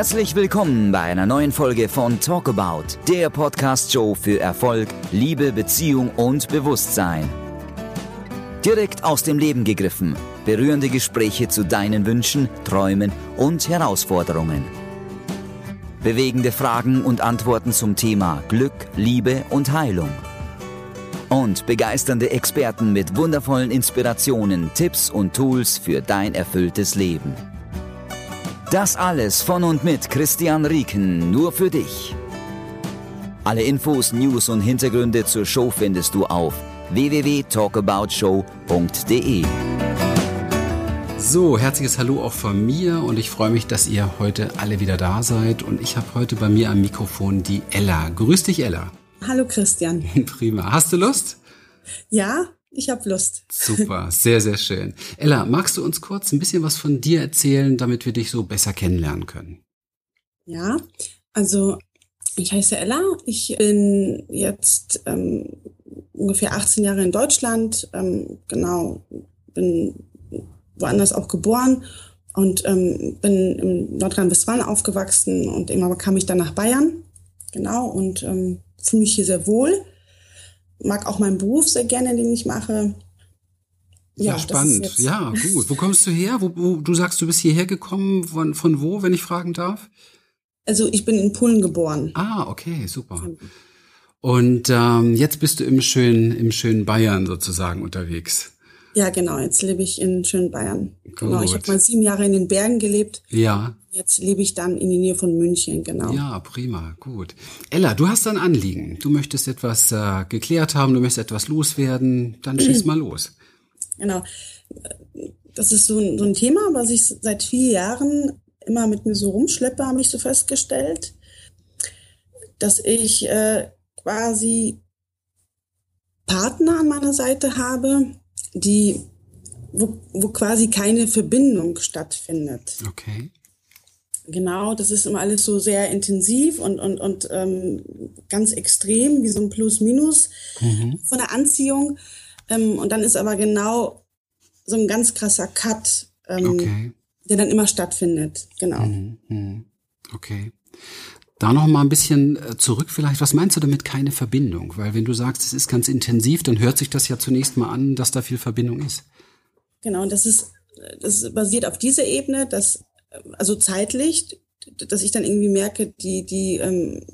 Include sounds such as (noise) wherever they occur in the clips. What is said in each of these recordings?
Herzlich willkommen bei einer neuen Folge von Talk About, der Podcast-Show für Erfolg, Liebe, Beziehung und Bewusstsein. Direkt aus dem Leben gegriffen, berührende Gespräche zu deinen Wünschen, Träumen und Herausforderungen. Bewegende Fragen und Antworten zum Thema Glück, Liebe und Heilung. Und begeisternde Experten mit wundervollen Inspirationen, Tipps und Tools für dein erfülltes Leben. Das alles von und mit Christian Rieken, nur für dich. Alle Infos, News und Hintergründe zur Show findest du auf www.talkaboutshow.de. So, herzliches Hallo auch von mir und ich freue mich, dass ihr heute alle wieder da seid und ich habe heute bei mir am Mikrofon die Ella. Grüß dich, Ella. Hallo Christian. (laughs) Prima. Hast du Lust? Ja, ich habe Lust. Super, sehr, sehr schön. Ella, magst du uns kurz ein bisschen was von dir erzählen, damit wir dich so besser kennenlernen können? Ja, also ich heiße Ella. Ich bin jetzt ähm, ungefähr 18 Jahre in Deutschland. Ähm, genau, bin woanders auch geboren und ähm, bin in Nordrhein-Westfalen aufgewachsen und irgendwann kam ich dann nach Bayern. Genau, und ähm, fühle mich hier sehr wohl mag auch meinen Beruf sehr gerne, den ich mache. Ja, ja spannend. Ja, gut. Wo kommst du her? Wo, wo, du sagst, du bist hierher gekommen. Von, von wo, wenn ich fragen darf? Also ich bin in Polen geboren. Ah, okay, super. Und ähm, jetzt bist du im schönen, im schönen Bayern sozusagen unterwegs. Ja, genau. Jetzt lebe ich in schönen Bayern. Gut. Genau. Ich habe mal sieben Jahre in den Bergen gelebt. Ja. Jetzt lebe ich dann in der Nähe von München, genau. Ja, prima, gut. Ella, du hast ein Anliegen. Du möchtest etwas äh, geklärt haben, du möchtest etwas loswerden. Dann schieß mal los. Genau. Das ist so ein, so ein Thema, was ich seit vier Jahren immer mit mir so rumschleppe, habe ich so festgestellt, dass ich äh, quasi Partner an meiner Seite habe, die, wo, wo quasi keine Verbindung stattfindet. Okay. Genau, das ist immer alles so sehr intensiv und, und, und ähm, ganz extrem, wie so ein Plus-Minus mhm. von der Anziehung. Ähm, und dann ist aber genau so ein ganz krasser Cut, ähm, okay. der dann immer stattfindet. Genau. Mhm. mhm. Okay. Da noch mal ein bisschen äh, zurück vielleicht. Was meinst du damit keine Verbindung? Weil wenn du sagst, es ist ganz intensiv, dann hört sich das ja zunächst mal an, dass da viel Verbindung ist. Genau, und das ist, das basiert auf dieser Ebene, dass, also zeitlich, dass ich dann irgendwie merke, die, die ähm,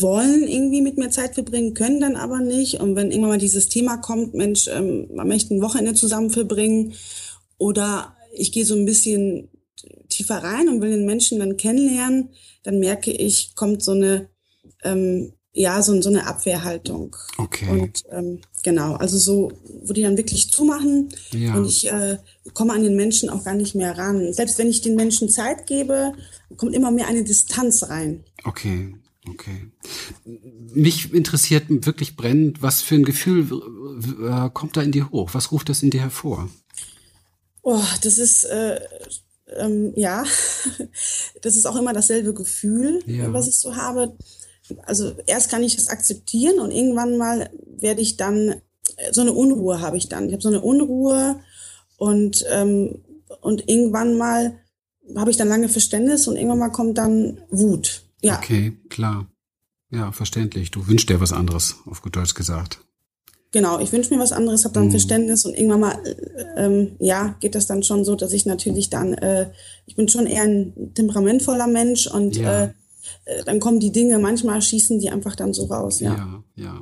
wollen irgendwie mit mir Zeit verbringen, können dann aber nicht. Und wenn irgendwann mal dieses Thema kommt, Mensch, ähm, man möchte ein Wochenende zusammen verbringen oder ich gehe so ein bisschen tiefer rein und will den Menschen dann kennenlernen, dann merke ich, kommt so eine, ähm, ja, so, so eine Abwehrhaltung. Okay. Und ähm, genau, also so, wo die dann wirklich zumachen ja. und ich äh, komme an den Menschen auch gar nicht mehr ran. Selbst wenn ich den Menschen Zeit gebe, kommt immer mehr eine Distanz rein. Okay. Okay. Mich interessiert wirklich brennend, was für ein Gefühl äh, kommt da in dir hoch? Was ruft das in dir hervor? Oh, das ist äh, ähm, ja, (laughs) das ist auch immer dasselbe Gefühl, ja. was ich so habe. Also erst kann ich das akzeptieren und irgendwann mal werde ich dann, so eine Unruhe habe ich dann. Ich habe so eine Unruhe und, ähm, und irgendwann mal habe ich dann lange Verständnis und irgendwann mal kommt dann Wut. Ja. Okay, klar. Ja, verständlich. Du wünschst dir was anderes, auf gut Deutsch gesagt. Genau, ich wünsche mir was anderes, habe dann mhm. Verständnis und irgendwann mal, äh, ähm, ja, geht das dann schon so, dass ich natürlich dann, äh, ich bin schon eher ein temperamentvoller Mensch und ja. äh, äh dann kommen die Dinge, manchmal schießen die einfach dann so raus, ja. Ja, ja.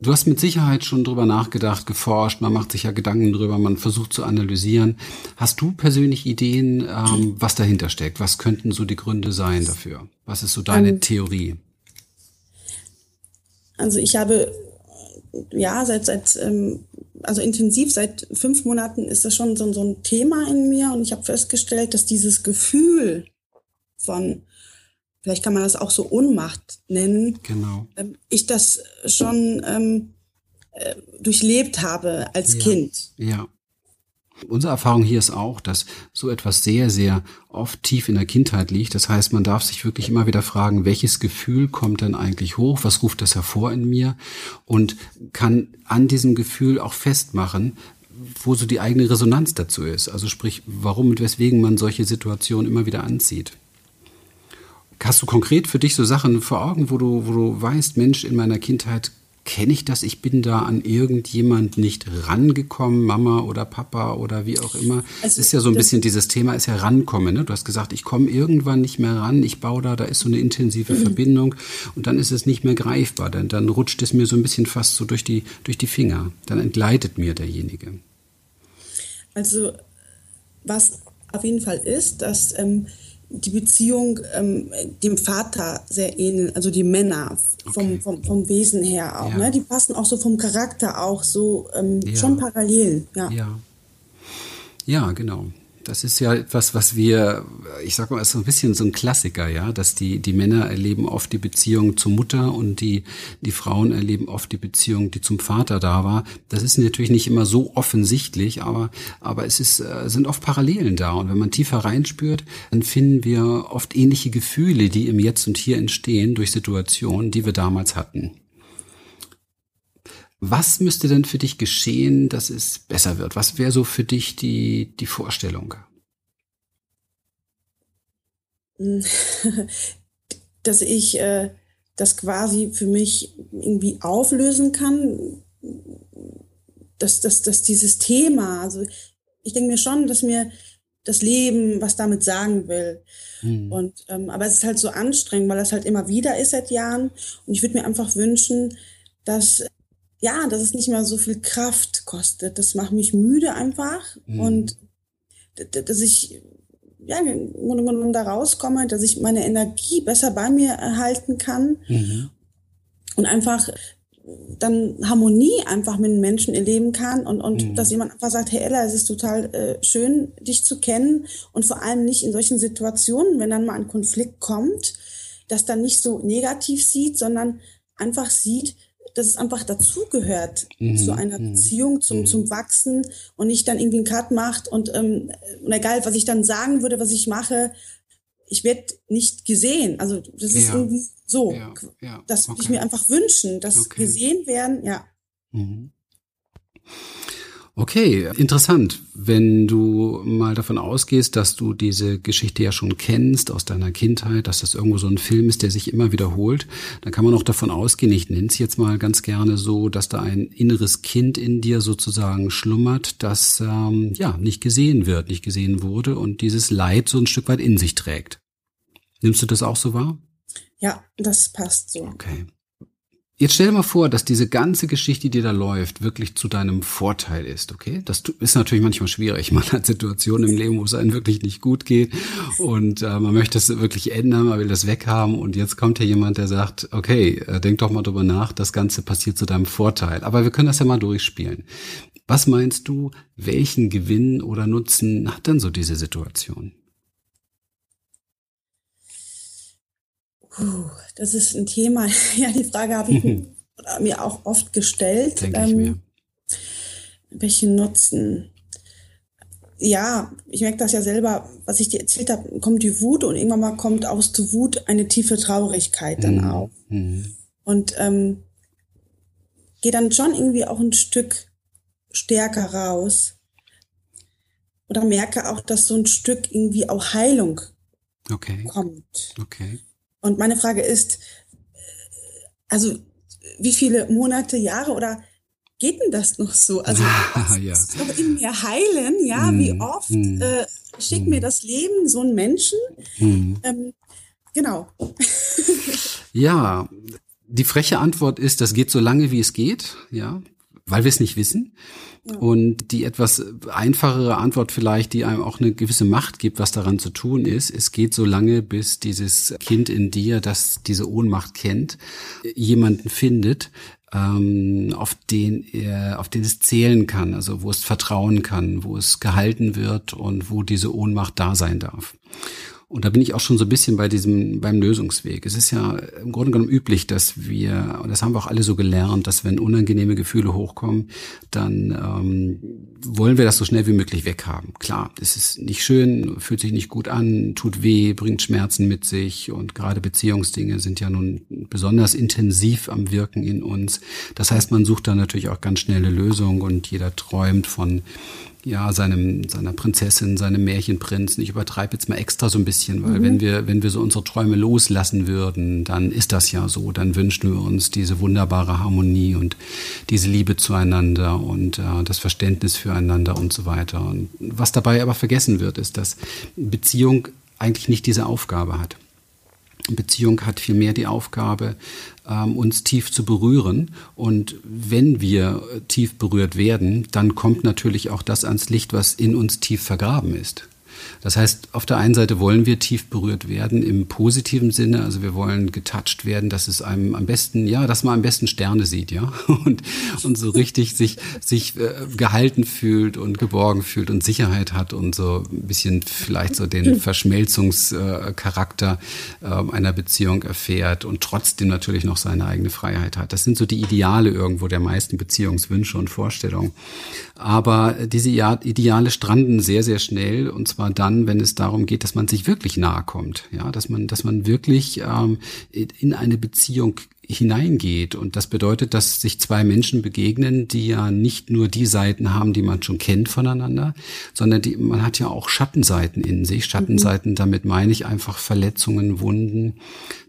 Du hast mit Sicherheit schon drüber nachgedacht, geforscht, man macht sich ja Gedanken drüber, man versucht zu analysieren. Hast du persönlich Ideen, ähm, was dahinter steckt? Was könnten so die Gründe sein dafür? Was ist so deine ähm, Theorie? Also ich habe ja, seit, seit ähm, also intensiv seit fünf Monaten ist das schon so, so ein Thema in mir und ich habe festgestellt, dass dieses Gefühl von, vielleicht kann man das auch so Ohnmacht nennen, genau. ähm, ich das schon ähm, äh, durchlebt habe als ja. Kind. Ja. Unsere Erfahrung hier ist auch, dass so etwas sehr, sehr oft tief in der Kindheit liegt. Das heißt, man darf sich wirklich immer wieder fragen, welches Gefühl kommt denn eigentlich hoch? Was ruft das hervor in mir? Und kann an diesem Gefühl auch festmachen, wo so die eigene Resonanz dazu ist. Also sprich, warum und weswegen man solche Situationen immer wieder anzieht. Hast du konkret für dich so Sachen vor Augen, wo du, wo du weißt, Mensch, in meiner Kindheit kenne ich das, ich bin da an irgendjemand nicht rangekommen, Mama oder Papa oder wie auch immer. Also, es ist ja so ein bisschen dieses Thema, ist ja rankommen. Ne? Du hast gesagt, ich komme irgendwann nicht mehr ran, ich baue da, da ist so eine intensive mhm. Verbindung und dann ist es nicht mehr greifbar. Dann, dann rutscht es mir so ein bisschen fast so durch die, durch die Finger. Dann entgleitet mir derjenige. Also was auf jeden Fall ist, dass ähm, die Beziehung ähm, dem Vater sehr ähneln, also die Männer vom, vom, vom Wesen her auch. Ja. Ne? Die passen auch so vom Charakter auch so ähm, ja. schon parallel. Ja. ja. Ja, genau. Das ist ja etwas, was wir, ich sag mal, ist so ein bisschen so ein Klassiker, ja, dass die, die Männer erleben oft die Beziehung zur Mutter und die, die Frauen erleben oft die Beziehung, die zum Vater da war. Das ist natürlich nicht immer so offensichtlich, aber, aber es ist, äh, sind oft Parallelen da. Und wenn man tiefer reinspürt, dann finden wir oft ähnliche Gefühle, die im Jetzt und Hier entstehen durch Situationen, die wir damals hatten. Was müsste denn für dich geschehen, dass es besser wird? Was wäre so für dich die, die Vorstellung? (laughs) dass ich äh, das quasi für mich irgendwie auflösen kann, dass, dass, dass dieses Thema, also ich denke mir schon, dass mir das Leben was damit sagen will. Mhm. Und ähm, aber es ist halt so anstrengend, weil das halt immer wieder ist seit Jahren. Und ich würde mir einfach wünschen, dass ja, dass es nicht mehr so viel Kraft kostet. Das macht mich müde einfach mhm. und dass ich ja, im Grunde genommen da rauskomme, dass ich meine Energie besser bei mir erhalten kann mhm. und einfach dann Harmonie einfach mit den Menschen erleben kann und, und mhm. dass jemand einfach sagt, hey Ella, es ist total äh, schön, dich zu kennen und vor allem nicht in solchen Situationen, wenn dann mal ein Konflikt kommt, das dann nicht so negativ sieht, sondern einfach sieht, dass es einfach dazugehört mhm. zu einer mhm. Beziehung, zum, mhm. zum Wachsen und nicht dann irgendwie einen Cut macht und, ähm, und egal, was ich dann sagen würde, was ich mache, ich werde nicht gesehen. Also das ist ja. irgendwie so. Ja. Ja. Das würde okay. ich mir einfach wünschen, dass okay. gesehen werden, ja. Mhm. Okay, interessant. Wenn du mal davon ausgehst, dass du diese Geschichte ja schon kennst aus deiner Kindheit, dass das irgendwo so ein Film ist, der sich immer wiederholt, dann kann man auch davon ausgehen, ich nenne es jetzt mal ganz gerne so, dass da ein inneres Kind in dir sozusagen schlummert, das ähm, ja nicht gesehen wird, nicht gesehen wurde und dieses Leid so ein Stück weit in sich trägt. Nimmst du das auch so wahr? Ja, das passt so. Okay. Jetzt stell dir mal vor, dass diese ganze Geschichte, die da läuft, wirklich zu deinem Vorteil ist, okay? Das ist natürlich manchmal schwierig. (laughs) Man hat Situationen im Leben, wo es einem wirklich nicht gut geht und äh, man möchte es wirklich ändern, man will das weghaben und jetzt kommt hier jemand, der sagt, okay, äh, denk doch mal drüber nach, das Ganze passiert zu deinem Vorteil. Aber wir können das ja mal durchspielen. Was meinst du, welchen Gewinn oder Nutzen hat denn so diese Situation? Puh, das ist ein Thema. (laughs) Ja, die Frage habe ich mhm. mir auch oft gestellt. Denke ähm, ich mir. Welchen Nutzen? Ja, ich merke das ja selber, was ich dir erzählt habe, kommt die Wut und irgendwann mal kommt aus der Wut eine tiefe Traurigkeit dann mhm. auf. Mhm. Und ähm, gehe dann schon irgendwie auch ein Stück stärker raus. Oder merke auch, dass so ein Stück irgendwie auch Heilung okay. kommt. Okay. Und meine Frage ist, also wie viele Monate, Jahre oder geht denn das noch so? Also ja. noch in mir heilen, ja, mm, wie oft mm, äh, schickt mm. mir das Leben so einen Menschen? Mm. Ähm, genau. ja, die freche Antwort ist, das geht so lange, wie es geht, ja, weil wir es nicht wissen. Und die etwas einfachere Antwort vielleicht, die einem auch eine gewisse Macht gibt, was daran zu tun ist, es geht so lange, bis dieses Kind in dir, das diese Ohnmacht kennt, jemanden findet, ähm, auf den er, auf den es zählen kann, also wo es vertrauen kann, wo es gehalten wird und wo diese Ohnmacht da sein darf. Und da bin ich auch schon so ein bisschen bei diesem, beim Lösungsweg. Es ist ja im Grunde genommen üblich, dass wir, und das haben wir auch alle so gelernt, dass wenn unangenehme Gefühle hochkommen, dann ähm, wollen wir das so schnell wie möglich weghaben. Klar, es ist nicht schön, fühlt sich nicht gut an, tut weh, bringt Schmerzen mit sich und gerade Beziehungsdinge sind ja nun besonders intensiv am Wirken in uns. Das heißt, man sucht da natürlich auch ganz schnell eine Lösung und jeder träumt von ja, seinem, seiner Prinzessin, seinem Märchenprinzen. Ich übertreibe jetzt mal extra so ein bisschen, weil mhm. wenn wir, wenn wir so unsere Träume loslassen würden, dann ist das ja so. Dann wünschen wir uns diese wunderbare Harmonie und diese Liebe zueinander und äh, das Verständnis füreinander und so weiter. Und was dabei aber vergessen wird, ist, dass Beziehung eigentlich nicht diese Aufgabe hat. Beziehung hat vielmehr die Aufgabe, ähm, uns tief zu berühren. Und wenn wir tief berührt werden, dann kommt natürlich auch das ans Licht, was in uns tief vergraben ist. Das heißt, auf der einen Seite wollen wir tief berührt werden im positiven Sinne, also wir wollen getouched werden, dass es einem am besten, ja, dass man am besten Sterne sieht, ja, (laughs) und, und so richtig sich, sich äh, gehalten fühlt und geborgen fühlt und Sicherheit hat und so ein bisschen vielleicht so den Verschmelzungscharakter äh, einer Beziehung erfährt und trotzdem natürlich noch seine eigene Freiheit hat. Das sind so die Ideale irgendwo der meisten Beziehungswünsche und Vorstellungen. Aber diese Ideale stranden sehr, sehr schnell und zwar dann, wenn es darum geht, dass man sich wirklich nahe kommt, ja, dass man, dass man wirklich ähm, in eine Beziehung hineingeht. Und das bedeutet, dass sich zwei Menschen begegnen, die ja nicht nur die Seiten haben, die man schon kennt voneinander, sondern die, man hat ja auch Schattenseiten in sich. Schattenseiten, mhm. damit meine ich einfach Verletzungen, Wunden,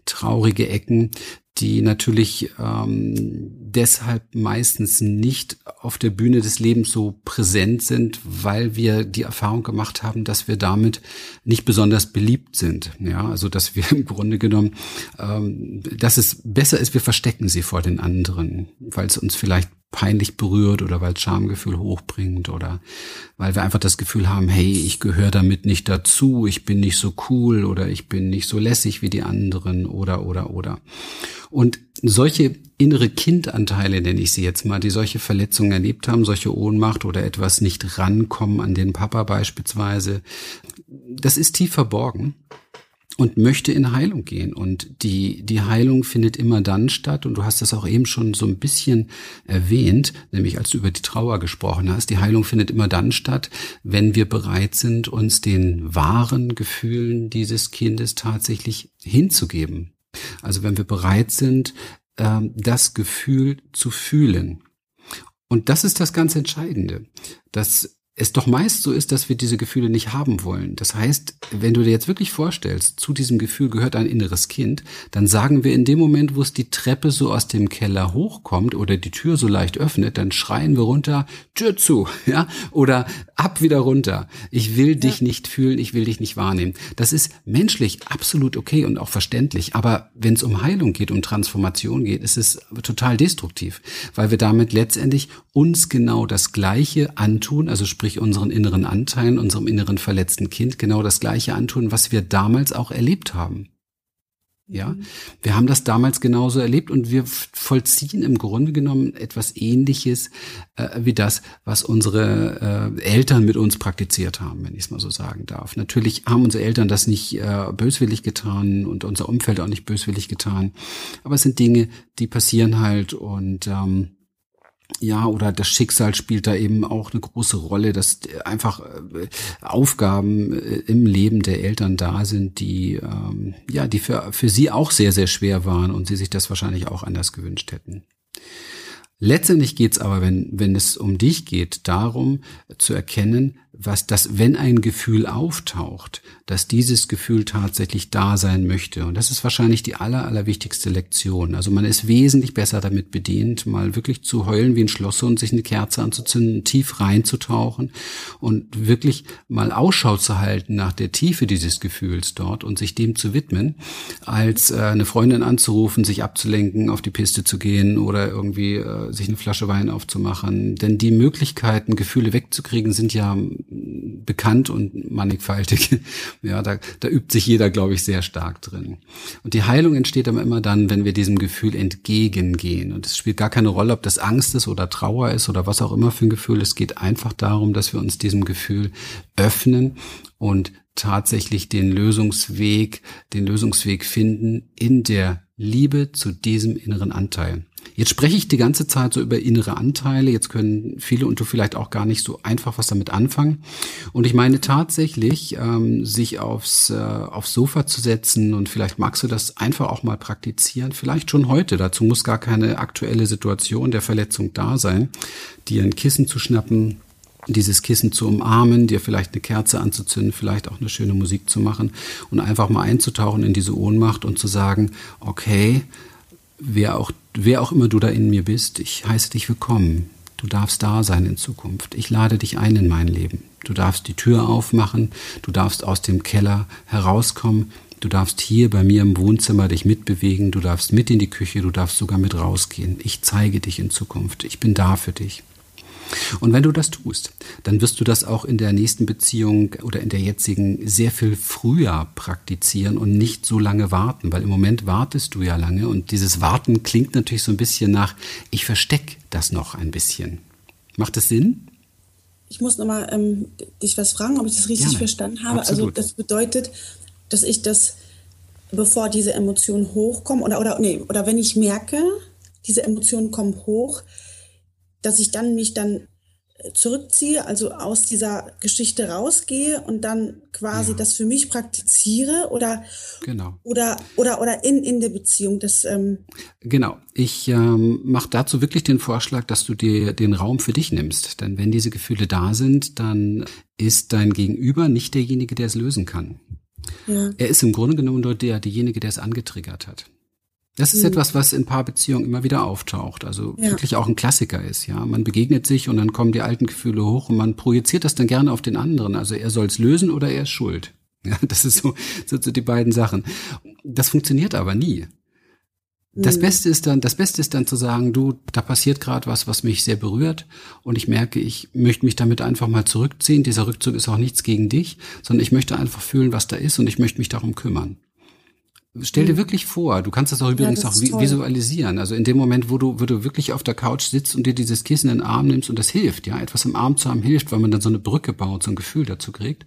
traurige Ecken, die natürlich ähm, deshalb meistens nicht auf der Bühne des Lebens so präsent sind, weil wir die Erfahrung gemacht haben, dass wir damit nicht besonders beliebt sind. Ja, also dass wir (laughs) im Grunde genommen, ähm, dass es besser ist, wir verstecken sie vor den anderen, weil es uns vielleicht peinlich berührt oder weil Schamgefühl hochbringt oder weil wir einfach das Gefühl haben, hey, ich gehöre damit nicht dazu, ich bin nicht so cool oder ich bin nicht so lässig wie die anderen oder oder oder. Und solche innere Kindanteile, nenne ich sie jetzt mal, die solche Verletzungen erlebt haben, solche Ohnmacht oder etwas nicht rankommen an den Papa beispielsweise, das ist tief verborgen und möchte in Heilung gehen. Und die, die Heilung findet immer dann statt, und du hast das auch eben schon so ein bisschen erwähnt, nämlich als du über die Trauer gesprochen hast, die Heilung findet immer dann statt, wenn wir bereit sind, uns den wahren Gefühlen dieses Kindes tatsächlich hinzugeben. Also wenn wir bereit sind, ähm, das Gefühl zu fühlen. Und das ist das ganz Entscheidende, dass es doch meist so ist, dass wir diese Gefühle nicht haben wollen. Das heißt, wenn du dir jetzt wirklich vorstellst, zu diesem Gefühl gehört ein inneres Kind, dann sagen wir in dem Moment, wo es die Treppe so aus dem Keller hochkommt oder die Tür so leicht öffnet, dann schreien wir runter, Tür zu, (laughs) ja, oder ab wieder runter. Ich will dich nicht fühlen, ich will dich nicht wahrnehmen. Das ist menschlich absolut okay und auch verständlich. Aber wenn es um Heilung geht, um Transformation geht, ist es total destruktiv, weil wir damit letztendlich uns genau das Gleiche antun, also sprich sprich unseren inneren Anteilen, unserem inneren verletzten Kind genau das Gleiche antun, was wir damals auch erlebt haben. Ja, mhm. wir haben das damals genauso erlebt und wir vollziehen im Grunde genommen etwas Ähnliches äh, wie das, was unsere äh, Eltern mit uns praktiziert haben, wenn ich es mal so sagen darf. Natürlich haben unsere Eltern das nicht äh, böswillig getan und unser Umfeld auch nicht böswillig getan, aber es sind Dinge, die passieren halt und ähm, ja, oder das Schicksal spielt da eben auch eine große Rolle, dass einfach äh, Aufgaben äh, im Leben der Eltern da sind, die ähm, ja, die für, für sie auch sehr, sehr schwer waren und sie sich das wahrscheinlich auch anders gewünscht hätten. Letztendlich geht's aber, wenn, wenn es um dich geht, darum zu erkennen, was das, wenn ein Gefühl auftaucht, dass dieses Gefühl tatsächlich da sein möchte. Und das ist wahrscheinlich die aller, allerwichtigste Lektion. Also man ist wesentlich besser damit bedient, mal wirklich zu heulen wie ein Schlosshund, sich eine Kerze anzuzünden, tief reinzutauchen und wirklich mal Ausschau zu halten nach der Tiefe dieses Gefühls dort und sich dem zu widmen, als äh, eine Freundin anzurufen, sich abzulenken, auf die Piste zu gehen oder irgendwie äh, sich eine Flasche Wein aufzumachen. Denn die Möglichkeiten, Gefühle wegzukriegen, sind ja bekannt und mannigfaltig. Ja, da, da übt sich jeder, glaube ich, sehr stark drin. Und die Heilung entsteht aber immer dann, wenn wir diesem Gefühl entgegengehen. Und es spielt gar keine Rolle, ob das Angst ist oder Trauer ist oder was auch immer für ein Gefühl. Es geht einfach darum, dass wir uns diesem Gefühl öffnen und tatsächlich den Lösungsweg, den Lösungsweg finden in der Liebe zu diesem inneren Anteil. Jetzt spreche ich die ganze Zeit so über innere Anteile. Jetzt können viele und du vielleicht auch gar nicht so einfach was damit anfangen. Und ich meine tatsächlich, ähm, sich aufs, äh, aufs Sofa zu setzen und vielleicht magst du das einfach auch mal praktizieren. Vielleicht schon heute. Dazu muss gar keine aktuelle Situation der Verletzung da sein. Dir ein Kissen zu schnappen, dieses Kissen zu umarmen, dir vielleicht eine Kerze anzuzünden, vielleicht auch eine schöne Musik zu machen und einfach mal einzutauchen in diese Ohnmacht und zu sagen, okay, wer auch, wer auch immer du da in mir bist, ich heiße dich willkommen. Du darfst da sein in Zukunft. Ich lade dich ein in mein Leben. Du darfst die Tür aufmachen, du darfst aus dem Keller herauskommen, du darfst hier bei mir im Wohnzimmer dich mitbewegen, du darfst mit in die Küche, du darfst sogar mit rausgehen. Ich zeige dich in Zukunft. Ich bin da für dich. Und wenn du das tust, dann wirst du das auch in der nächsten Beziehung oder in der jetzigen sehr viel früher praktizieren und nicht so lange warten, weil im Moment wartest du ja lange und dieses Warten klingt natürlich so ein bisschen nach, ich verstecke das noch ein bisschen. Macht das Sinn? Ich muss nochmal ähm, dich was fragen, ob ich das richtig Gerne. verstanden habe. Also Absolut. Also das bedeutet, dass ich das, bevor diese Emotionen hochkommen, oder, oder, nee, oder wenn ich merke, diese Emotionen kommen hoch, dass ich dann mich dann äh, zurückziehe, also aus dieser Geschichte rausgehe und dann quasi ja. das für mich praktiziere oder genau. oder oder oder in in der Beziehung das ähm genau ich ähm, mache dazu wirklich den Vorschlag dass du dir den Raum für dich nimmst denn wenn diese Gefühle da sind dann ist dein Gegenüber nicht derjenige der es lösen kann ja. er ist im Grunde genommen nur der derjenige der es angetriggert hat das ist mhm. etwas, was in Paarbeziehungen immer wieder auftaucht, also ja. wirklich auch ein Klassiker ist, ja. Man begegnet sich und dann kommen die alten Gefühle hoch und man projiziert das dann gerne auf den anderen. Also er soll es lösen oder er ist schuld. (laughs) Ja, das ist so, so, so die beiden Sachen. Das funktioniert aber nie. Das mhm. Beste ist dann, das Beste ist dann zu sagen, du, da passiert gerade was, was mich sehr berührt und ich merke, ich möchte mich damit einfach mal zurückziehen. Dieser Rückzug ist auch nichts gegen dich, sondern ich möchte einfach fühlen, was da ist und ich möchte mich darum kümmern. Stell dir hm. wirklich vor, du kannst das auch übrigens ja, das auch visualisieren. Also in dem Moment, wo du, wo du wirklich auf der Couch sitzt und dir dieses Kissen in den Arm nimmst und das hilft, ja, etwas im Arm zu haben hilft, weil man dann so eine Brücke baut, so ein Gefühl dazu kriegt.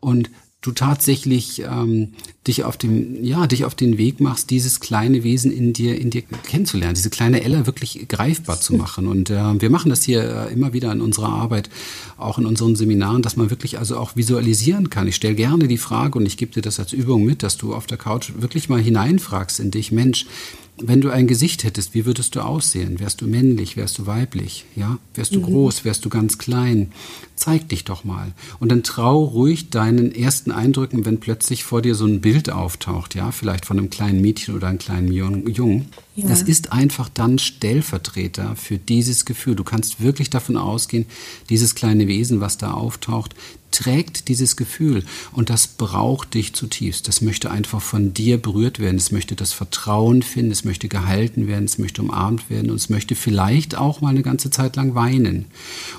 Und du tatsächlich ähm, dich auf dem ja dich auf den Weg machst, dieses kleine Wesen in dir in dir kennenzulernen, diese kleine Ella wirklich greifbar zu machen. Und äh, wir machen das hier äh, immer wieder in unserer Arbeit, auch in unseren Seminaren, dass man wirklich also auch visualisieren kann. Ich stelle gerne die Frage und ich gebe dir das als Übung mit, dass du auf der Couch wirklich mal hineinfragst in dich, Mensch, wenn du ein Gesicht hättest, wie würdest du aussehen? Wärst du männlich? Wärst du weiblich? Ja? Wärst du mhm. groß? Wärst du ganz klein? Zeig dich doch mal. Und dann trau ruhig deinen ersten Eindrücken, wenn plötzlich vor dir so ein Bild auftaucht, ja? Vielleicht von einem kleinen Mädchen oder einem kleinen Jungen. Ja. Das ist einfach dann Stellvertreter für dieses Gefühl. Du kannst wirklich davon ausgehen, dieses kleine Wesen, was da auftaucht, trägt dieses Gefühl und das braucht dich zutiefst. Das möchte einfach von dir berührt werden. Es möchte das Vertrauen finden, es möchte gehalten werden, es möchte umarmt werden und es möchte vielleicht auch mal eine ganze Zeit lang weinen.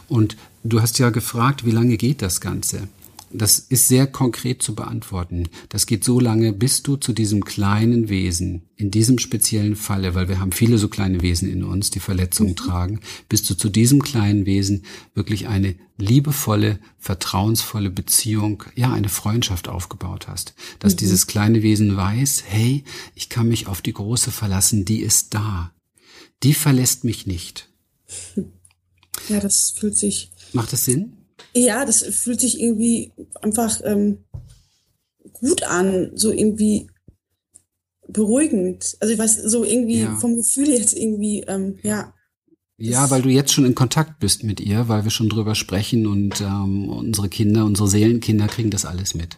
Und du hast ja gefragt, wie lange geht das Ganze? Das ist sehr konkret zu beantworten. Das geht so lange, bis du zu diesem kleinen Wesen, in diesem speziellen Falle, weil wir haben viele so kleine Wesen in uns, die Verletzungen mhm. tragen, bis du zu diesem kleinen Wesen wirklich eine liebevolle, vertrauensvolle Beziehung, ja, eine Freundschaft aufgebaut hast. Dass mhm. dieses kleine Wesen weiß, hey, ich kann mich auf die große verlassen, die ist da. Die verlässt mich nicht. Ja, das fühlt sich. Macht das Sinn? Ja, das fühlt sich irgendwie einfach ähm, gut an, so irgendwie beruhigend. Also ich weiß, so irgendwie ja. vom Gefühl jetzt irgendwie, ähm, ja. Ja, weil du jetzt schon in Kontakt bist mit ihr, weil wir schon drüber sprechen und ähm, unsere Kinder, unsere Seelenkinder kriegen das alles mit.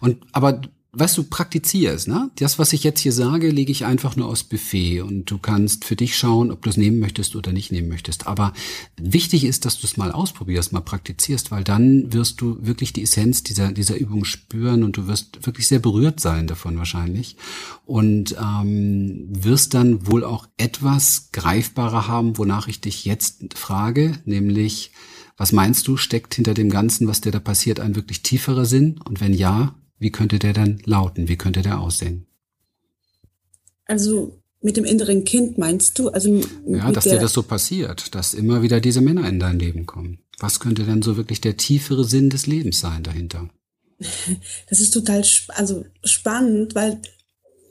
Und aber weißt du, praktizierst, ne? Das, was ich jetzt hier sage, lege ich einfach nur aus Buffet und du kannst für dich schauen, ob du es nehmen möchtest oder nicht nehmen möchtest. Aber wichtig ist, dass du es mal ausprobierst, mal praktizierst, weil dann wirst du wirklich die Essenz dieser, dieser Übung spüren und du wirst wirklich sehr berührt sein davon wahrscheinlich und ähm, wirst dann wohl auch etwas greifbarer haben, wonach ich dich jetzt frage, nämlich, was meinst du, steckt hinter dem Ganzen, was dir da passiert, ein wirklich tieferer Sinn? Und wenn ja, wie könnte der dann lauten? Wie könnte der aussehen? Also mit dem inneren Kind meinst du? Also ja, dass dir das so passiert, dass immer wieder diese Männer in dein Leben kommen. Was könnte denn so wirklich der tiefere Sinn des Lebens sein dahinter? (laughs) Das ist total sp also spannend, weil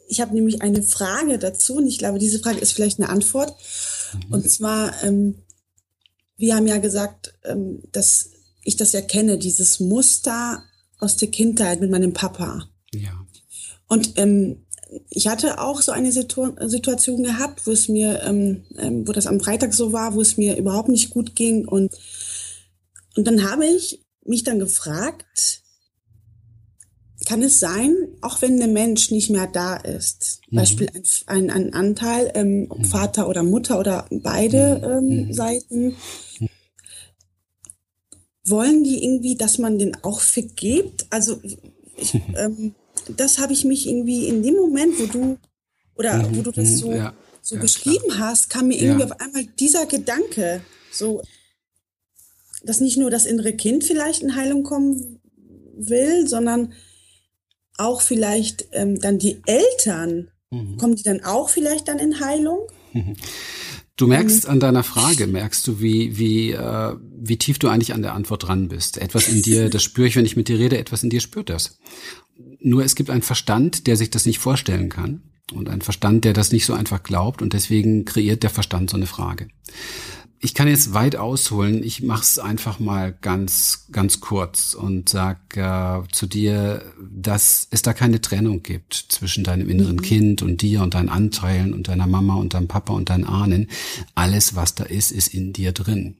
ich habe nämlich eine Frage dazu und ich glaube, diese Frage ist vielleicht eine Antwort. Mhm. Und zwar, ähm, wir haben ja gesagt, ähm, dass ich das ja kenne, dieses Muster aus der Kindheit mit meinem Papa. Ja. Und ähm, ich hatte auch so eine Situ Situation gehabt, wo es mir, ähm, ähm, wo das am Freitag so war, wo es mir überhaupt nicht gut ging und Und dann habe ich mich dann gefragt, kann es sein, auch wenn der Mensch nicht mehr da ist, mhm. Beispiel ein, ein, ein Anteil, ähm, mhm. Vater oder Mutter oder beide mhm. ähm, mhm. Seiten, wollen die irgendwie, dass man den auch vergibt? Also ich, (laughs) ähm, das habe ich mich irgendwie in dem Moment, wo du oder wo du das so, ja. so ja, beschrieben klar. hast, kam mir irgendwie ja. auf einmal dieser Gedanke, so dass nicht nur das innere Kind vielleicht in Heilung kommen will, sondern auch vielleicht ähm, dann die Eltern, mhm. kommen die dann auch vielleicht dann in Heilung? (laughs) Du merkst mhm. an deiner Frage, merkst du, wie, wie, äh, wie tief du eigentlich an der Antwort dran bist. Etwas in dir, das spüre ich, wenn ich mit dir rede, etwas in dir spürt das. Nur es gibt einen Verstand, der sich das nicht vorstellen kann und einen Verstand, der das nicht so einfach glaubt und deswegen kreiert der Verstand so eine Frage ich kann jetzt weit ausholen. Ich mache es einfach mal ganz, ganz kurz und sag äh, zu dir, dass es da keine Trennung gibt zwischen deinem inneren mhm. Kind und dir und deinen Anteilen und deiner Mama und deinem Papa und deinen Ahnen. Alles, was da ist, ist in dir drin.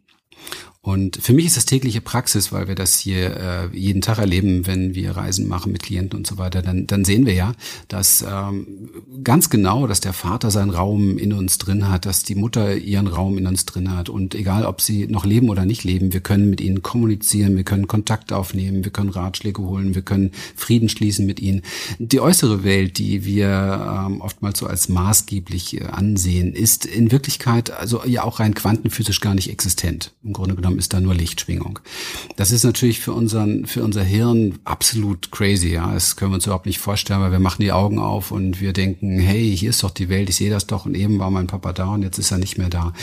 Und für mich ist das tägliche Praxis, weil wir das hier äh, jeden Tag erleben, wenn wir Reisen machen mit Klienten und so weiter. Dann, dann sehen wir ja, dass ähm, ganz genau, dass der Vater seinen Raum in uns drin hat, dass die Mutter ihren Raum in uns drin hat. Und egal, ob sie noch leben oder nicht leben, wir können mit ihnen kommunizieren, wir können Kontakt aufnehmen, wir können Ratschläge holen, wir können Frieden schließen mit ihnen. Die äußere Welt, die wir ähm, oftmals so als maßgeblich äh, ansehen, ist in Wirklichkeit also ja auch rein quantenphysisch gar nicht existent. Im Grunde genommen genommen ist da nur Lichtschwingung. Das ist natürlich für unseren, für unser Hirn absolut crazy, ja. Das können wir uns überhaupt nicht vorstellen, weil wir machen die Augen auf und wir denken, hey, hier ist doch die Welt, ich sehe das doch und eben war mein Papa da und jetzt ist er nicht mehr da.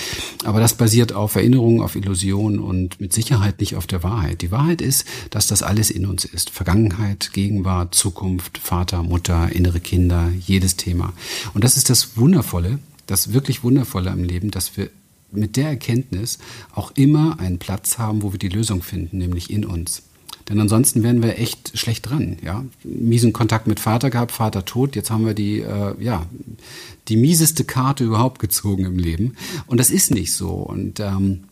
Aber das basiert auf Erinnerungen, auf Illusionen und mit Sicherheit nicht auf der Wahrheit. Die Wahrheit ist, dass das alles in uns ist. Vergangenheit, Gegenwart, Zukunft, Vater, Mutter, innere Kinder, jedes Thema. Und das ist das Wundervolle, das wirklich Wundervolle am Leben, dass wir mit der Erkenntnis auch immer einen Platz haben, wo wir die Lösung finden, nämlich in uns. Denn ansonsten wären wir echt schlecht dran. Ja? Miesen Kontakt mit Vater gehabt, Vater tot. Jetzt haben wir die, äh, ja, die mieseste Karte überhaupt gezogen im Leben. Und das ist nicht so. Und ähm,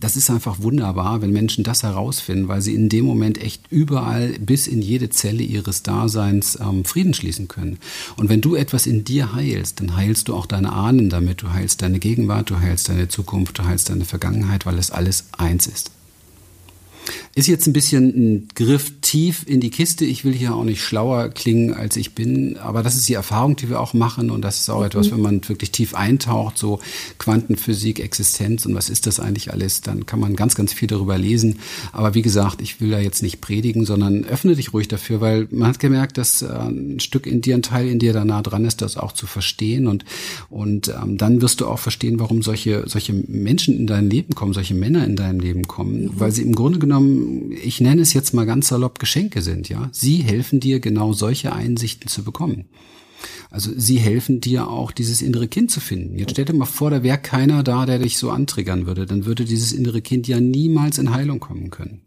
das ist einfach wunderbar, wenn Menschen das herausfinden, weil sie in dem Moment echt überall bis in jede Zelle ihres Daseins ähm, Frieden schließen können. Und wenn du etwas in dir heilst, dann heilst du auch deine Ahnen damit, du heilst deine Gegenwart, du heilst deine Zukunft, du heilst deine Vergangenheit, weil es alles eins ist. Ist jetzt ein bisschen ein Griff tief in die Kiste. Ich will hier auch nicht schlauer klingen, als ich bin, aber das ist die Erfahrung, die wir auch machen und das ist auch mhm. etwas, wenn man wirklich tief eintaucht, so Quantenphysik, Existenz und was ist das eigentlich alles, dann kann man ganz, ganz viel darüber lesen. Aber wie gesagt, ich will da jetzt nicht predigen, sondern öffne dich ruhig dafür, weil man hat gemerkt, dass äh, ein Stück in dir, ein Teil in dir da nah dran ist, das auch zu verstehen und, und ähm, dann wirst du auch verstehen, warum solche, solche Menschen in dein Leben kommen, solche Männer in deinem Leben kommen, mhm. weil sie im Grunde genommen, ich nenne es jetzt mal ganz salopp, Geschenke sind, ja. Sie helfen dir genau solche Einsichten zu bekommen. Also sie helfen dir auch, dieses innere Kind zu finden. Jetzt stell dir mal vor, da wäre keiner da, der dich so antriggern würde. Dann würde dieses innere Kind ja niemals in Heilung kommen können.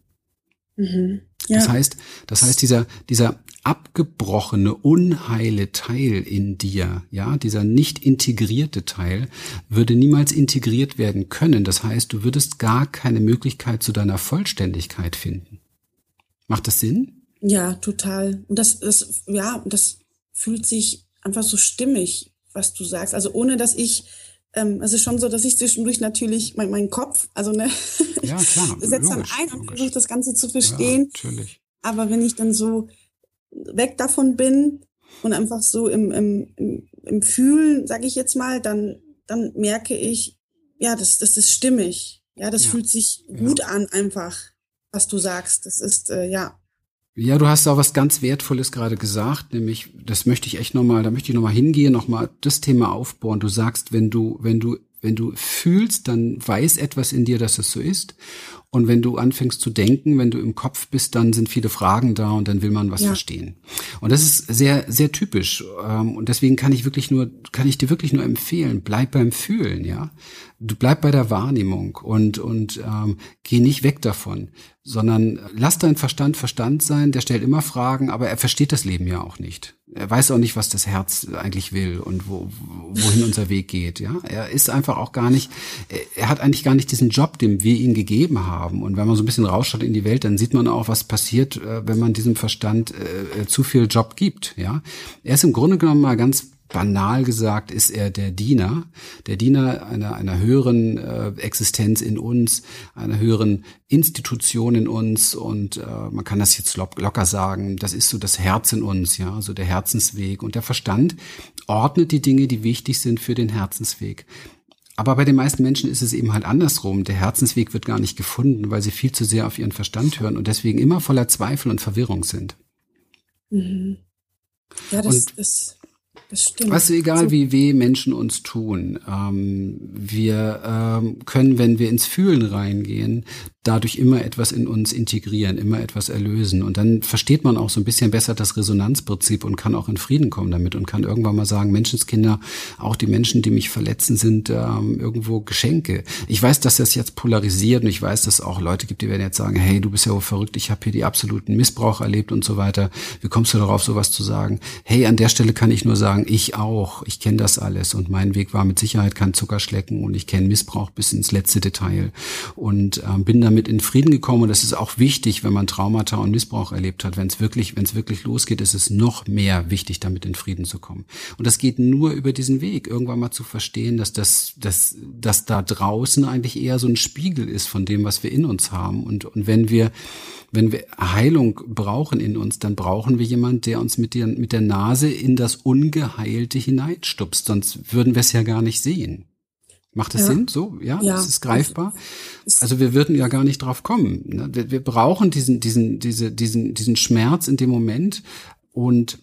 Mhm. Ja. Das heißt, das heißt, dieser, dieser abgebrochene, unheile Teil in dir, ja, dieser nicht integrierte Teil, würde niemals integriert werden können. Das heißt, du würdest gar keine Möglichkeit zu deiner Vollständigkeit finden. Macht das Sinn? Ja, total. Und das, das, ja, das fühlt sich einfach so stimmig, was du sagst. Also ohne dass ich, ähm, es ist schon so, dass ich zwischendurch natürlich mein, mein Kopf, also ne, (laughs) ja, klar, (laughs) setze dann ein und versuche das Ganze zu verstehen. Ja, natürlich. Aber wenn ich dann so weg davon bin und einfach so im, im, im, im Fühlen, sage ich jetzt mal, dann, dann merke ich, ja, das, das ist stimmig. Ja, das ja. fühlt sich gut an einfach was du sagst. Das ist, äh, ja. Ja, du hast auch was ganz Wertvolles gerade gesagt, nämlich, das möchte ich echt nochmal, da möchte ich nochmal hingehen, nochmal das Thema aufbauen. Du sagst, wenn du, wenn du, wenn du fühlst, dann weiß etwas in dir, dass es so ist. Und wenn du anfängst zu denken, wenn du im Kopf bist, dann sind viele Fragen da und dann will man was ja. verstehen. Und das ist sehr, sehr typisch. Ähm, und deswegen kann ich wirklich nur, kann ich dir wirklich nur empfehlen, bleib beim Fühlen, ja. Du bleib bei der Wahrnehmung und, und ähm, geh nicht weg davon, sondern lass dein Verstand Verstand sein, der stellt immer Fragen, aber er versteht das Leben ja auch nicht. Er weiß auch nicht, was das Herz eigentlich will und wo, wohin unser Weg geht. Ja, er ist einfach auch gar nicht. Er hat eigentlich gar nicht diesen Job, den wir ihm gegeben haben. Und wenn man so ein bisschen rausschaut in die Welt, dann sieht man auch, was passiert, äh, wenn man diesem Verstand äh, zu viel Job gibt. Ja, er ist im Grunde genommen mal ganz banal gesagt ist er der Diener, der Diener einer, einer höheren äh, Existenz in uns, einer höheren Institution in uns und äh, man kann das jetzt locker sagen, das ist so das Herz in uns, ja, so der Herzensweg und der Verstand ordnet die Dinge, die wichtig sind für den Herzensweg. Aber bei den meisten Menschen ist es eben halt andersrum. Der Herzensweg wird gar nicht gefunden, weil sie viel zu sehr auf ihren Verstand hören und deswegen immer voller Zweifel und Verwirrung sind. Mhm. Ja, das, und, das stimmt. Du, egal wie weh Menschen uns tun, ähm, wir ähm, können, wenn wir ins Fühlen reingehen, dadurch immer etwas in uns integrieren, immer etwas erlösen. Und dann versteht man auch so ein bisschen besser das Resonanzprinzip und kann auch in Frieden kommen damit und kann irgendwann mal sagen, Menschenskinder, auch die Menschen, die mich verletzen, sind ähm, irgendwo Geschenke. Ich weiß, dass das jetzt polarisiert und ich weiß, dass es auch Leute gibt, die werden jetzt sagen, hey, du bist ja wohl verrückt, ich habe hier die absoluten Missbrauch erlebt und so weiter. Wie kommst du darauf, sowas zu sagen? Hey, an der Stelle kann ich nur sagen, ich auch, ich kenne das alles und mein Weg war mit Sicherheit kein Zuckerschlecken und ich kenne Missbrauch bis ins letzte Detail und ähm, bin da damit in Frieden gekommen und das ist auch wichtig, wenn man Traumata und Missbrauch erlebt hat. Wenn es wirklich, wenn es wirklich losgeht, ist es noch mehr wichtig, damit in Frieden zu kommen. Und das geht nur über diesen Weg, irgendwann mal zu verstehen, dass das, dass, dass da draußen eigentlich eher so ein Spiegel ist von dem, was wir in uns haben. Und, und wenn wir, wenn wir Heilung brauchen in uns, dann brauchen wir jemand, der uns mit der, mit der Nase in das Ungeheilte hineinstupst, sonst würden wir es ja gar nicht sehen. Macht das ja. Sinn? So, ja, ja. Das ist greifbar. Also wir würden ja gar nicht drauf kommen. Ne? Wir, wir brauchen diesen, diesen, diese, diesen, diesen Schmerz in dem Moment und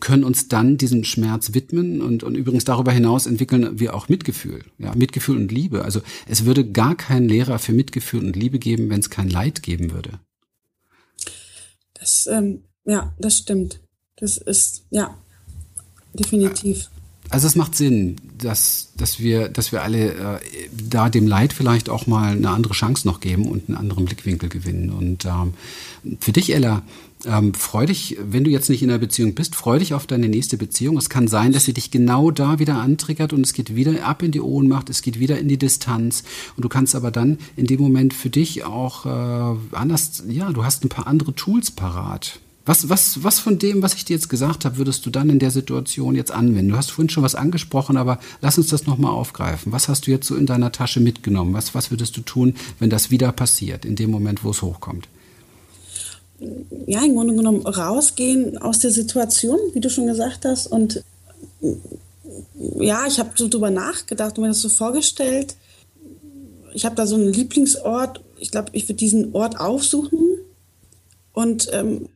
können uns dann diesem Schmerz widmen und, und übrigens darüber hinaus entwickeln wir auch Mitgefühl, ja, Mitgefühl und Liebe. Also es würde gar keinen Lehrer für Mitgefühl und Liebe geben, wenn es kein Leid geben würde. Das, ähm, ja, das stimmt. Das ist, ja, definitiv. Also es macht Sinn, dass, dass wir, dass wir alle äh, da dem Leid vielleicht auch mal eine andere Chance noch geben und einen anderen Blickwinkel gewinnen. Und ähm, für dich, Ella, ähm, freu dich, wenn du jetzt nicht in einer Beziehung bist, freu dich auf deine nächste Beziehung. Es kann sein, dass sie dich genau da wieder antriggert und es geht wieder ab in die Ohnmacht, es geht wieder in die Distanz. Und du kannst aber dann in dem Moment für dich auch äh, anders, ja, du hast ein paar andere Tools parat. Was, was, was von dem, was ich dir jetzt gesagt habe, würdest du dann in der Situation jetzt anwenden? Du hast vorhin schon was angesprochen, aber lass uns das nochmal aufgreifen. Was hast du jetzt so in deiner Tasche mitgenommen? Was, was würdest du tun, wenn das wieder passiert, in dem Moment, wo es hochkommt? Ja, im Grunde genommen rausgehen aus der Situation, wie du schon gesagt hast. Und ja, ich habe so drüber nachgedacht und mir das so vorgestellt. Ich habe da so einen Lieblingsort. Ich glaube, ich würde diesen Ort aufsuchen und ähm,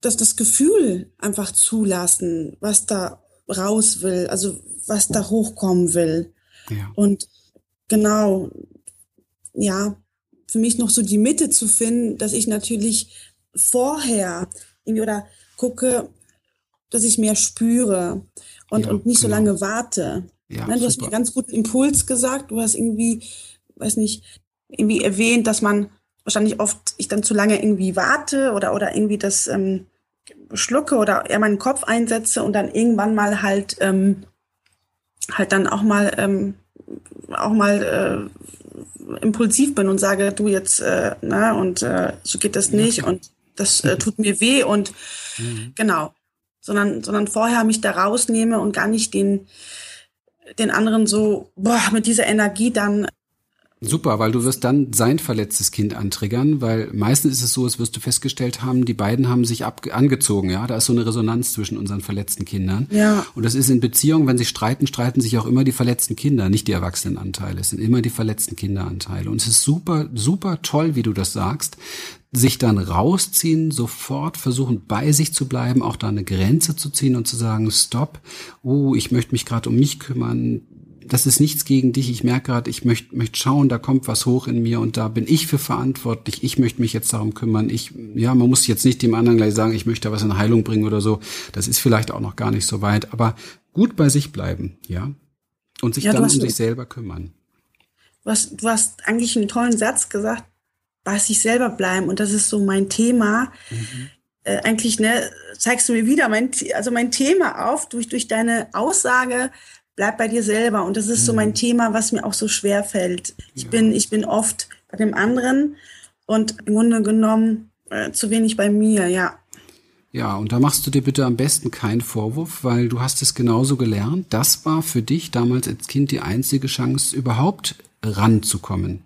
dass das Gefühl einfach zulassen, was da raus will, also was da hochkommen will. Ja. Und genau, ja, für mich noch so die Mitte zu finden, dass ich natürlich vorher irgendwie oder gucke, dass ich mehr spüre und, ja, und nicht genau. so lange warte. Ja, Nein, du super. hast mir ganz guten Impuls gesagt. Du hast irgendwie, weiß nicht, irgendwie erwähnt, dass man wahrscheinlich oft ich dann zu lange irgendwie warte oder, oder irgendwie das ähm, schlucke oder eher meinen Kopf einsetze und dann irgendwann mal halt ähm, halt dann auch mal ähm, auch mal äh, impulsiv bin und sage, du jetzt, äh, ne, und äh, so geht das nicht und das äh, tut mir weh und mhm. genau, sondern, sondern vorher mich da rausnehme und gar nicht den, den anderen so boah, mit dieser Energie dann Super, weil du wirst dann sein verletztes Kind antriggern, weil meistens ist es so, als wirst du festgestellt haben, die beiden haben sich angezogen, ja. Da ist so eine Resonanz zwischen unseren verletzten Kindern. Ja. Und das ist in Beziehungen, wenn sie streiten, streiten sich auch immer die verletzten Kinder, nicht die Erwachsenenanteile. Es sind immer die verletzten Kinderanteile. Und es ist super, super toll, wie du das sagst, sich dann rausziehen, sofort versuchen bei sich zu bleiben, auch da eine Grenze zu ziehen und zu sagen, stopp, oh, ich möchte mich gerade um mich kümmern, das ist nichts gegen dich. Ich merke gerade, ich möchte möchte schauen, da kommt was hoch in mir und da bin ich für verantwortlich. Ich möchte mich jetzt darum kümmern. Ich, ja, man muss jetzt nicht dem anderen gleich sagen, ich möchte da was in Heilung bringen oder so. Das ist vielleicht auch noch gar nicht so weit, aber gut bei sich bleiben, ja. Und sich ja, dann um sich selber kümmern. Du hast, du hast eigentlich einen tollen Satz gesagt, bei sich selber bleiben. Und das ist so mein Thema. Mhm. äh, eigentlich ne, zeigst du mir wieder mein, also mein Thema auf durch, durch deine Aussage, bleib bei dir selber. Und das ist so mein mhm. Thema, was mir auch so schwer fällt. Ich, bin, ich bin oft bei dem anderen und im Grunde genommen äh, zu wenig bei mir, ja. Ja, und da machst du dir bitte am besten keinen Vorwurf, weil du hast es genauso gelernt. Das war für dich damals als Kind die einzige Chance, überhaupt ranzukommen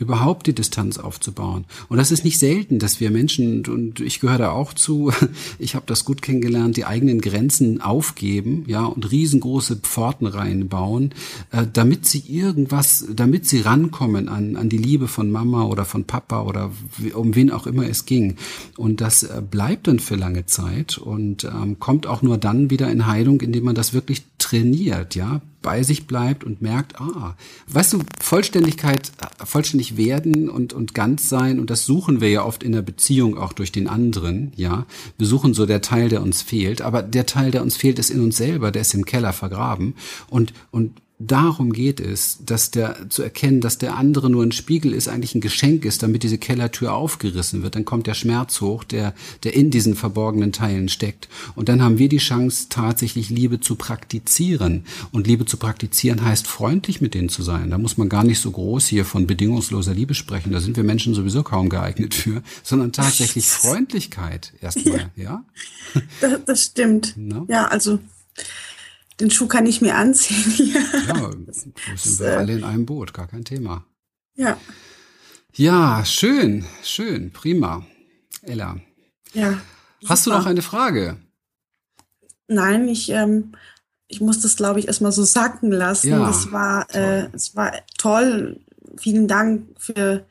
überhaupt die Distanz aufzubauen. Und das ist nicht selten, dass wir Menschen, und ich gehöre da auch zu, (laughs) ich habe das gut kennengelernt, die eigenen Grenzen aufgeben, ja, und riesengroße Pforten reinbauen, äh, damit sie irgendwas, damit sie rankommen an, an die Liebe von Mama oder von Papa oder um wen auch immer es ging. Und das äh, bleibt dann für lange Zeit und ähm, kommt auch nur dann wieder in Heilung, indem man das wirklich trainiert, ja, bei sich bleibt und merkt, ah, weißt du, Vollständigkeit, vollständig werden und, und ganz sein, und das suchen wir ja oft in der Beziehung auch durch den anderen, ja. Wir suchen so der Teil, der uns fehlt, aber der Teil, der uns fehlt, ist in uns selber, der ist im Keller vergraben und, und darum geht es, dass der zu erkennen, dass der andere nur ein Spiegel ist, eigentlich ein Geschenk ist, damit diese Kellertür aufgerissen wird. Dann kommt der Schmerz hoch, der der in diesen verborgenen Teilen steckt. Und dann haben wir die Chance, tatsächlich Liebe zu praktizieren. Und Liebe zu praktizieren heißt freundlich mit denen zu sein. Da muss man gar nicht so groß hier von bedingungsloser Liebe sprechen. Da sind wir Menschen sowieso kaum geeignet für, sondern tatsächlich (laughs) Freundlichkeit erstmal. Ja, das, das stimmt. No? Ja, also den Schuh kann ich mir anziehen. (laughs) ja, das sind wir alle in einem Boot, gar kein Thema. Ja. Ja, schön, schön, prima. Ella. Ja. Hast super. du noch eine Frage? Nein, ich, ähm, ich muss das, glaube ich, erstmal so sacken lassen. Ja, das war, äh, es war toll. Vielen Dank für,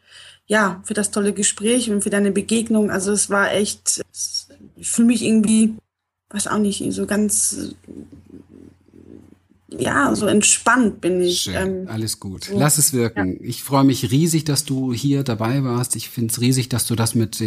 ja, für das tolle Gespräch und für deine Begegnung. Also es war echt, ich fühle mich irgendwie, weiß auch nicht, so ganz ja, so entspannt bin ich. Schön, ähm, alles gut. So. Lass es wirken. Ja. Ich freue mich riesig, dass du hier dabei warst. Ich finde es riesig, dass du das mit,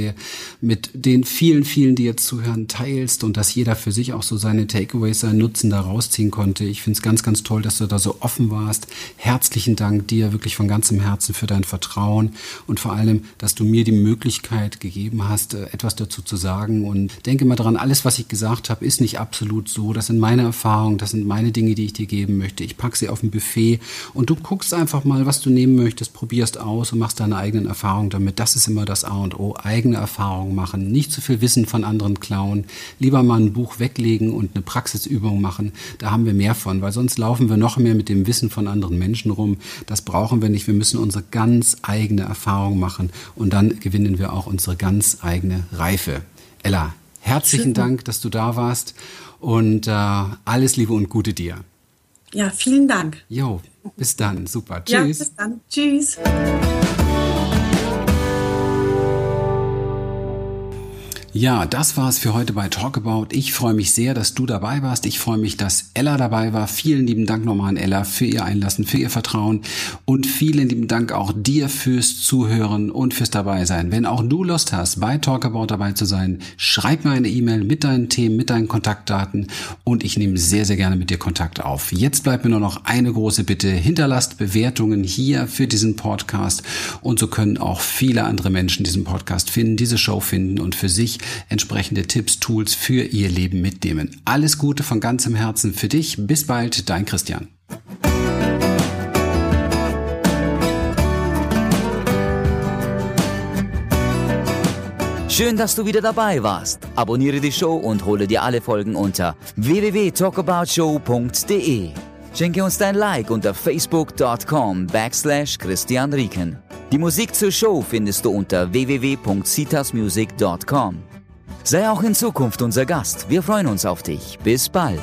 mit den vielen, vielen, die jetzt zuhören, teilst und dass jeder für sich auch so seine Takeaways, seinen Nutzen da rausziehen konnte. Ich finde es ganz, ganz toll, dass du da so offen warst. Herzlichen Dank dir wirklich von ganzem Herzen für dein Vertrauen und vor allem, dass du mir die Möglichkeit gegeben hast, äh, etwas dazu zu sagen. Und denke mal dran, alles, was ich gesagt habe, ist nicht absolut so. Das sind meine Erfahrungen, das sind meine Dinge, die ich dir geben möchte. Ich packe sie auf ein Buffet und du guckst einfach mal, was du nehmen möchtest, probierst aus und machst deine eigenen Erfahrungen damit. Das ist immer das A und O. Eigene Erfahrungen machen. Nicht zu viel Wissen von anderen klauen. Lieber mal ein Buch weglegen und eine Praxisübung machen. Da haben wir mehr von, weil sonst laufen wir noch mehr mit dem Wissen von anderen Menschen rum. Das brauchen wir nicht. Wir müssen unsere ganz eigene Erfahrung machen und dann gewinnen wir auch unsere ganz eigene Reife. Ella, herzlichen Schön. Dank, dass du da warst und äh, alles Liebe und Gute dir. Ja, vielen Dank. Jo, bis dann. Super. Tschüss. Ja, bis dann. Tschüss. Ja, das war's für heute bei Talkabout. Ich freue mich sehr, dass du dabei warst. Ich freue mich, dass Ella dabei war. Vielen lieben Dank nochmal an Ella für ihr Einlassen, für ihr Vertrauen und vielen lieben Dank auch dir fürs Zuhören und fürs Dabeisein. Wenn auch du Lust hast, bei Talkabout dabei zu sein, schreib mir eine E-Mail mit deinen Themen, mit deinen Kontaktdaten und ich nehme sehr, sehr gerne mit dir Kontakt auf. Jetzt bleibt mir nur noch eine große Bitte. Hinterlasst Bewertungen hier für diesen Podcast und so können auch viele andere Menschen diesen Podcast finden, diese Show finden und für sich entsprechende Tipps, Tools für ihr Leben mitnehmen. Alles Gute von ganzem Herzen für dich. Bis bald, dein Christian. Schön, dass du wieder dabei warst. Abonniere die Show und hole dir alle Folgen unter www.talkaboutshow.de. Schenke uns dein Like unter facebook.com backslash Christian Rieken. Die Musik zur Show findest du unter www.citasmusic.com. Sei auch in Zukunft unser Gast. Wir freuen uns auf dich. Bis bald.